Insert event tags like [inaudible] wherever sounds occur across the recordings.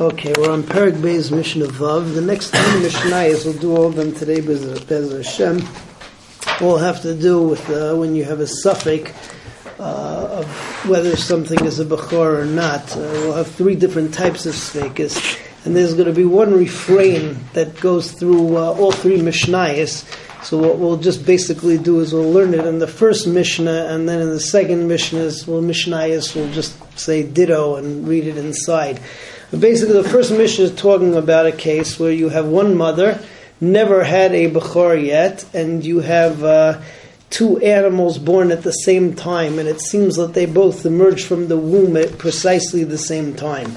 Okay, we're on Perik Beis Mishnah Vav. The next ten Mishnayos, we'll do all of them today, Bez Hashem, all have to do with uh, when you have a safek uh, of whether something is a Bechor or not. Uh, we'll have three different types of Sfekis, and there's going to be one refrain that goes through uh, all three Mishnayos. So what we'll just basically do is we'll learn it in the first Mishnah, and then in the second Mishnah, we'll Mishnayos, we'll just say ditto and read it inside. Basically, the first mission is talking about a case where you have one mother, never had a Bechor yet, and you have uh, two animals born at the same time, and it seems that they both emerge from the womb at precisely the same time.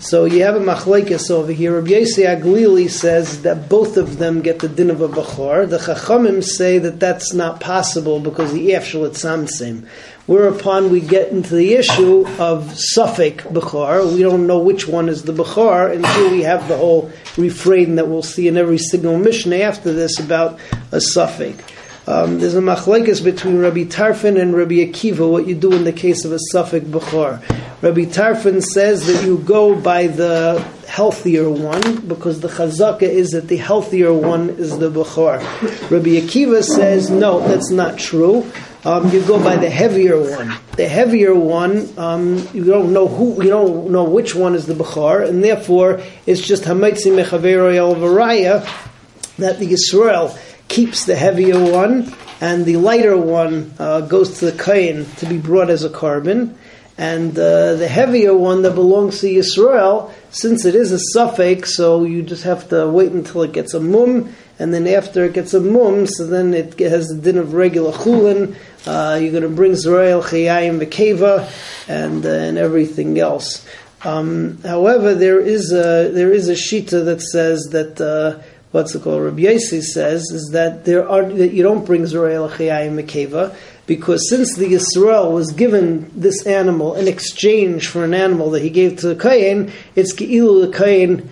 So you have a machlekes over here. Rabbi Yossi HaGlili says that both of them get the din of a bachor. The Chachamim say that that's not possible because the afshel samsim. Whereupon we get into the issue of safek bachor. We don't know which one is the bachor until we have the whole refrain that we'll see in every single mission after this about a safek. Um, there's a machlekes between Rabbi Tarfon and Rabbi Akiva, what you do in the case of a safek bechor. Rabbi Tarfon says that you go by the healthier one because the chazaka is that the healthier one is the bechor. Rabbi Akiva says no, that's not true. Um, you go by the heavier one. The heavier one, um, you don't know who, you don't know which one is the bechor, and therefore it's just hamaitzi mechavero el that the Yisrael keeps the heavier one, and the lighter one uh, goes to the kain to be brought as a korban. And uh, the heavier one that belongs to Yisrael, since it is a safek, so you just have to wait until it gets a mum, and then after it gets a mum, so then it has the din of regular chulin. Uh, you're going to bring Zerael, Chayayim, Bekeva, and uh, and everything else. Um, however, there is a there is a shita that says that uh, what's it called? Rabbi Yossi says is that there are that you don't bring Zerayel Chayayim Mekeva because since the Yisrael was given this animal in exchange for an animal that he gave to the Kayin, it's Ge'ilu the Kayin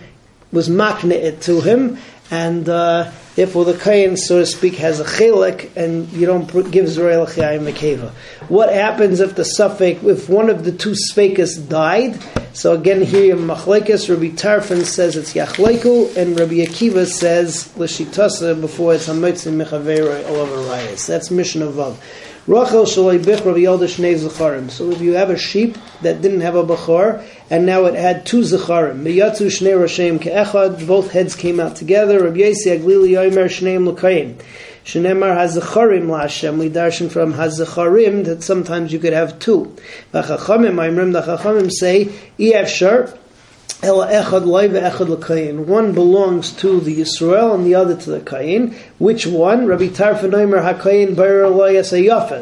was makne it to him, and uh, Therefore, the Kayan, so to speak, has a chelik, and you don't give Zerayel Chayim Mekeva. What happens if the safek, if one of the two Sfekas died? So again, here in Machlekes, Rabbi Tarfon says it's Yachleiku, and Rabbi Akiva says L'shitasa before it's Hamitzim Mechavera Olav That's Mishnah Vav. Rachel bich Yelda shnei zecharim. So if you have a sheep that didn't have a bachor, and now it had two zecharim, miyatzu shnei rashem ke'echad, both heads came out together. Rabbi Yesi haGlili yomer shneim l'kayim. Shenemar hazacharim la'Hashem. We darshan from hazacharim that sometimes you could have two. V'chachamim, Aimrim, the chachamim say, efshar, one belongs to the Yisrael and the other to the Kayin. Which one? Rabbi Tarfon Omer HaKayin Bayer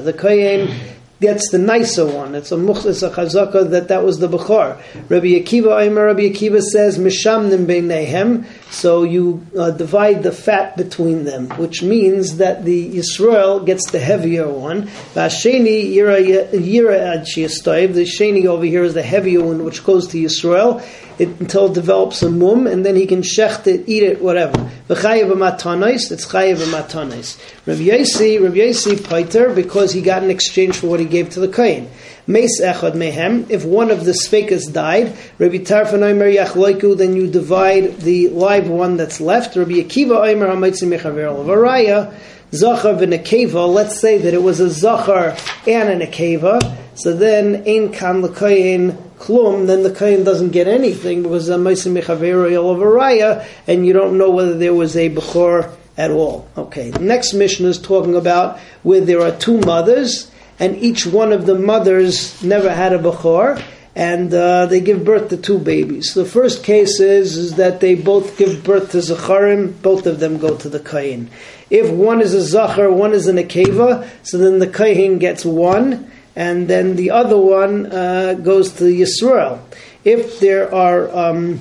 The Kayin that's the nicer one. It's a much, it's a chazaka that that was the Bukhar. Rabbi Akiva, Aimer Rabbi Akiva says, Mishamnim beinehem, so you uh, divide the fat between them, which means that the Yisrael gets the heavier one. Vasheni yira yira the sheni over here is the heavier one, which goes to Yisrael it, until it develops a mum, and then he can shecht it, eat it, whatever. V'chayev matanis, it's chayev matanis. Rabbi Yossi, Rabbi Yossi Paiter, because he got an exchange for what he gave to the kohen. Meis echad mehem. If one of the sfekas died, Rabbi Tarfon Omer yachloiku, then you divide the live one that's left. Rabbi Akiva Omer hamaitzi mechaver varaya. Zachar v'nekeva. Let's say that it was a zachar and a nekeva. So then, ein kan l'koyin klum, then the kohen doesn't get anything because a meisim mechaver varaya, and you don't know whether there was a bechor at all. Okay. The next mission is talking about where there are two mothers and each one of the mothers never had a Bechor, and uh, they give birth to two babies. The first case is, is that they both give birth to Zacharim, both of them go to the Kain. If one is a Zachar, one is an Akeva, so then the Kain gets one, and then the other one uh, goes to Yisrael. If there are um,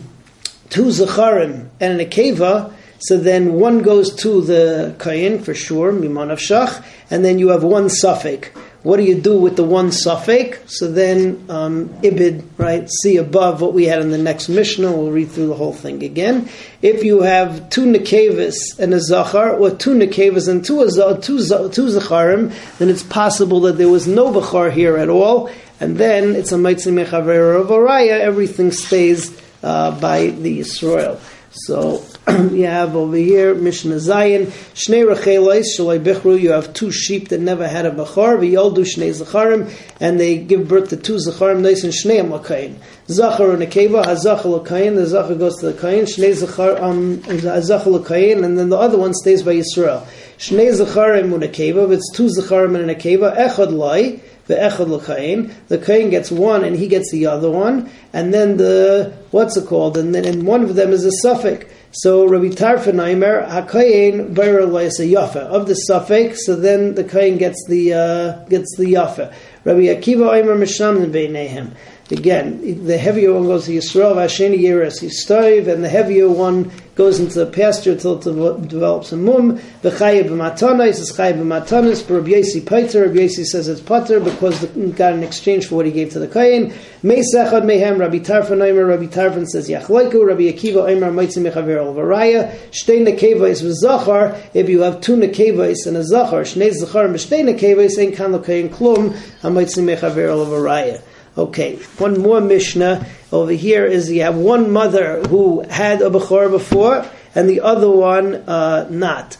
two Zacharim and an Akeva, so then one goes to the Kain for sure, Miman of Shach, and then you have one safek. What do you do with the one safek? So then, um, ibid, right? See above what we had in the next Mishnah. We'll read through the whole thing again. If you have two nekevis and a zachar, or two nekevis and two, two, two zacharim, then it's possible that there was no bachar here at all, and then it's a maitzim mechaver of araya. Everything stays uh, by the Yisrael. So [clears throat] you have over here Mishnah Zayin Shnei Rechelos Shalai Bichru. You have two sheep that never had a bachar. V'yoldu Shnei Zacharim, and they give birth to two Zacharim. Nice and Shnei Amakayin. Zachar and Akeva. Hazachar Lakayin. The Zachar goes to the Kayin. Shnei Zachar um Hazachar Lakayin, and then the other one stays by Yisrael. Shnei Zacharim and Akeva. It's two Zacharim and an Akeva, Echad Lai the echad l'kain. The kain gets one and he gets the other one, and then the what's it called? And then and one of them is a safek. So Rabbi Tarfanaimer hakayin bayra a yafa of the safek. So then the kain gets the uh, gets the yafa. Rabbi Akiva Aimer Misham beinehem. Again, the heavier one goes to Yisrael, Vasheni Yeres Yistoiv, and the heavier one goes into the pasture until it develops a mum. The Chayev b'matanis is Chayev b'matanis, but Rabbi Yesi Pater, Rabbi Yesi says it's Pater because the, got an exchange for what he gave to the Kayin. Meisachad mehem, Rabbi Tarfon Aimer, Rabbi Tarfon says Yachleiku, Rabbi Akiva Aimer, Maitzim Mechaver al Varaya, Shtei Nekevais v'Zachar, if you have two Nekevais and a Zachar, Shnei Zachar and Shtei Nekevais, ain't kan l'Kayin klum, Maitzim Mechaver al Varaya. Okay, one more Mishnah over here is you have one mother who had a Bechor before and the other one uh, not.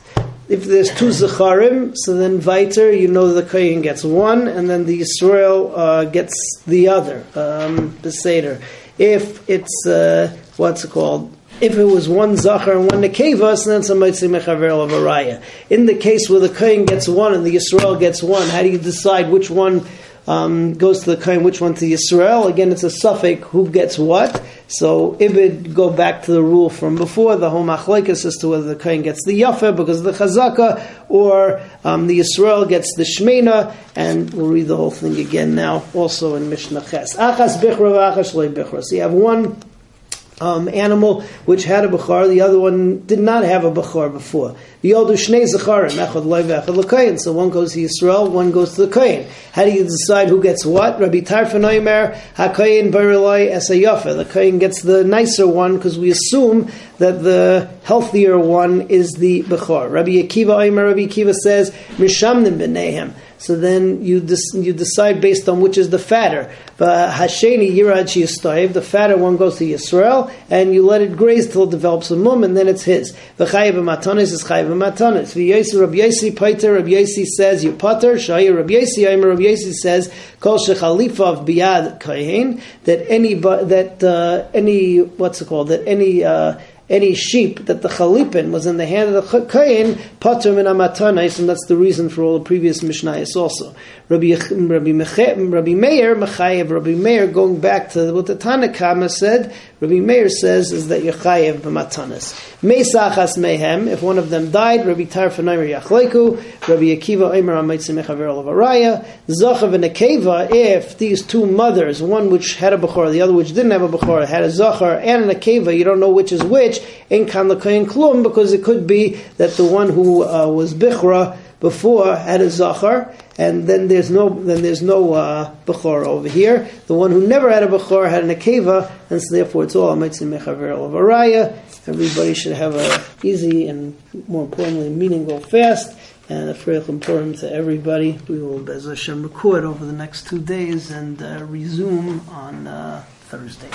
If there's two Zacharim, so then Viter, you know the Kayin gets one, and then the Israel uh, gets the other, um, the Seder. If it's, uh, what's it called? If it was one Zachar and one Nekeva, so then somebody say Mechaver Araya. In the case where the Kayin gets one and the Israel gets one, how do you decide which one um, goes to the kain, which one to Yisrael. Again, it's a safek who gets what. So Ibid go back to the rule from before, the whole machlekes as to whether the kain gets the yafa because of the chazaka, or um, the Yisrael gets the shmena, and we'll read the whole thing again now, also in Mishnah Ches. Achas bichra achas bichra. So you have one um, animal which had a bachar, the other one did not have a bachar before. The older shnei zacharim, echad loy ve'echad l'kayin. So one goes to Yisrael, one goes to the kayin. How do you decide who gets what? Rabbi Tarfon Oimer, hakayin barilai esayafa. The kayin gets the nicer one because we assume that the healthier one is the bachar. Rabbi Akiva Oimer, Rabbi Akiva says, mishamnim b'nehem. So then you you decide based on which is the fatter. But Hasheni Yirad Shiyistayev, the fatter one goes to Yisrael, and you let it graze till it develops a mum, and then it's his. The V'chayev matanis is chayev matanis. V'yesi Rabbi Yesi Paiter, Rabbi Yesi says you pater. Shaya Rabbi Yesi Aimer Rabbi Yesi says kol shechalifav biyad kain that any that uh, any what's it called that any uh, any sheep that the chalipin was in the hand of the kain, pater min amatanais, and that's the reason for all the previous mishnayos also. Rabbi Rabbi, Rabbi Meir Mechayev, Rabbi Meir going back to what the Tanakama said. Rabbi Meir says is that Yechayev b'matanas. Meisachas mehem. If one of them died, Rabbi Tarfanaymer Yachleiku, Rabbi Akiva Omer Amaitzim Mechaver Olavaraya, Zachav and Akeva. If these two mothers, one which had a bechor, the other which didn't have a bechor, had a Zachar and an Akeva, you don't know which is which. In Kan Klum, because it could be that the one who uh, was Bichra before had a Zachar and then there's no then there's no uh, over here. The one who never had a bechor had an akeva, and so therefore it's all mitzvah mechaver of araya. Everybody should have a easy and more importantly meaningful fast. And a prayer important to everybody. We will Bez Hashem record over the next two days and uh, resume on uh, Thursday.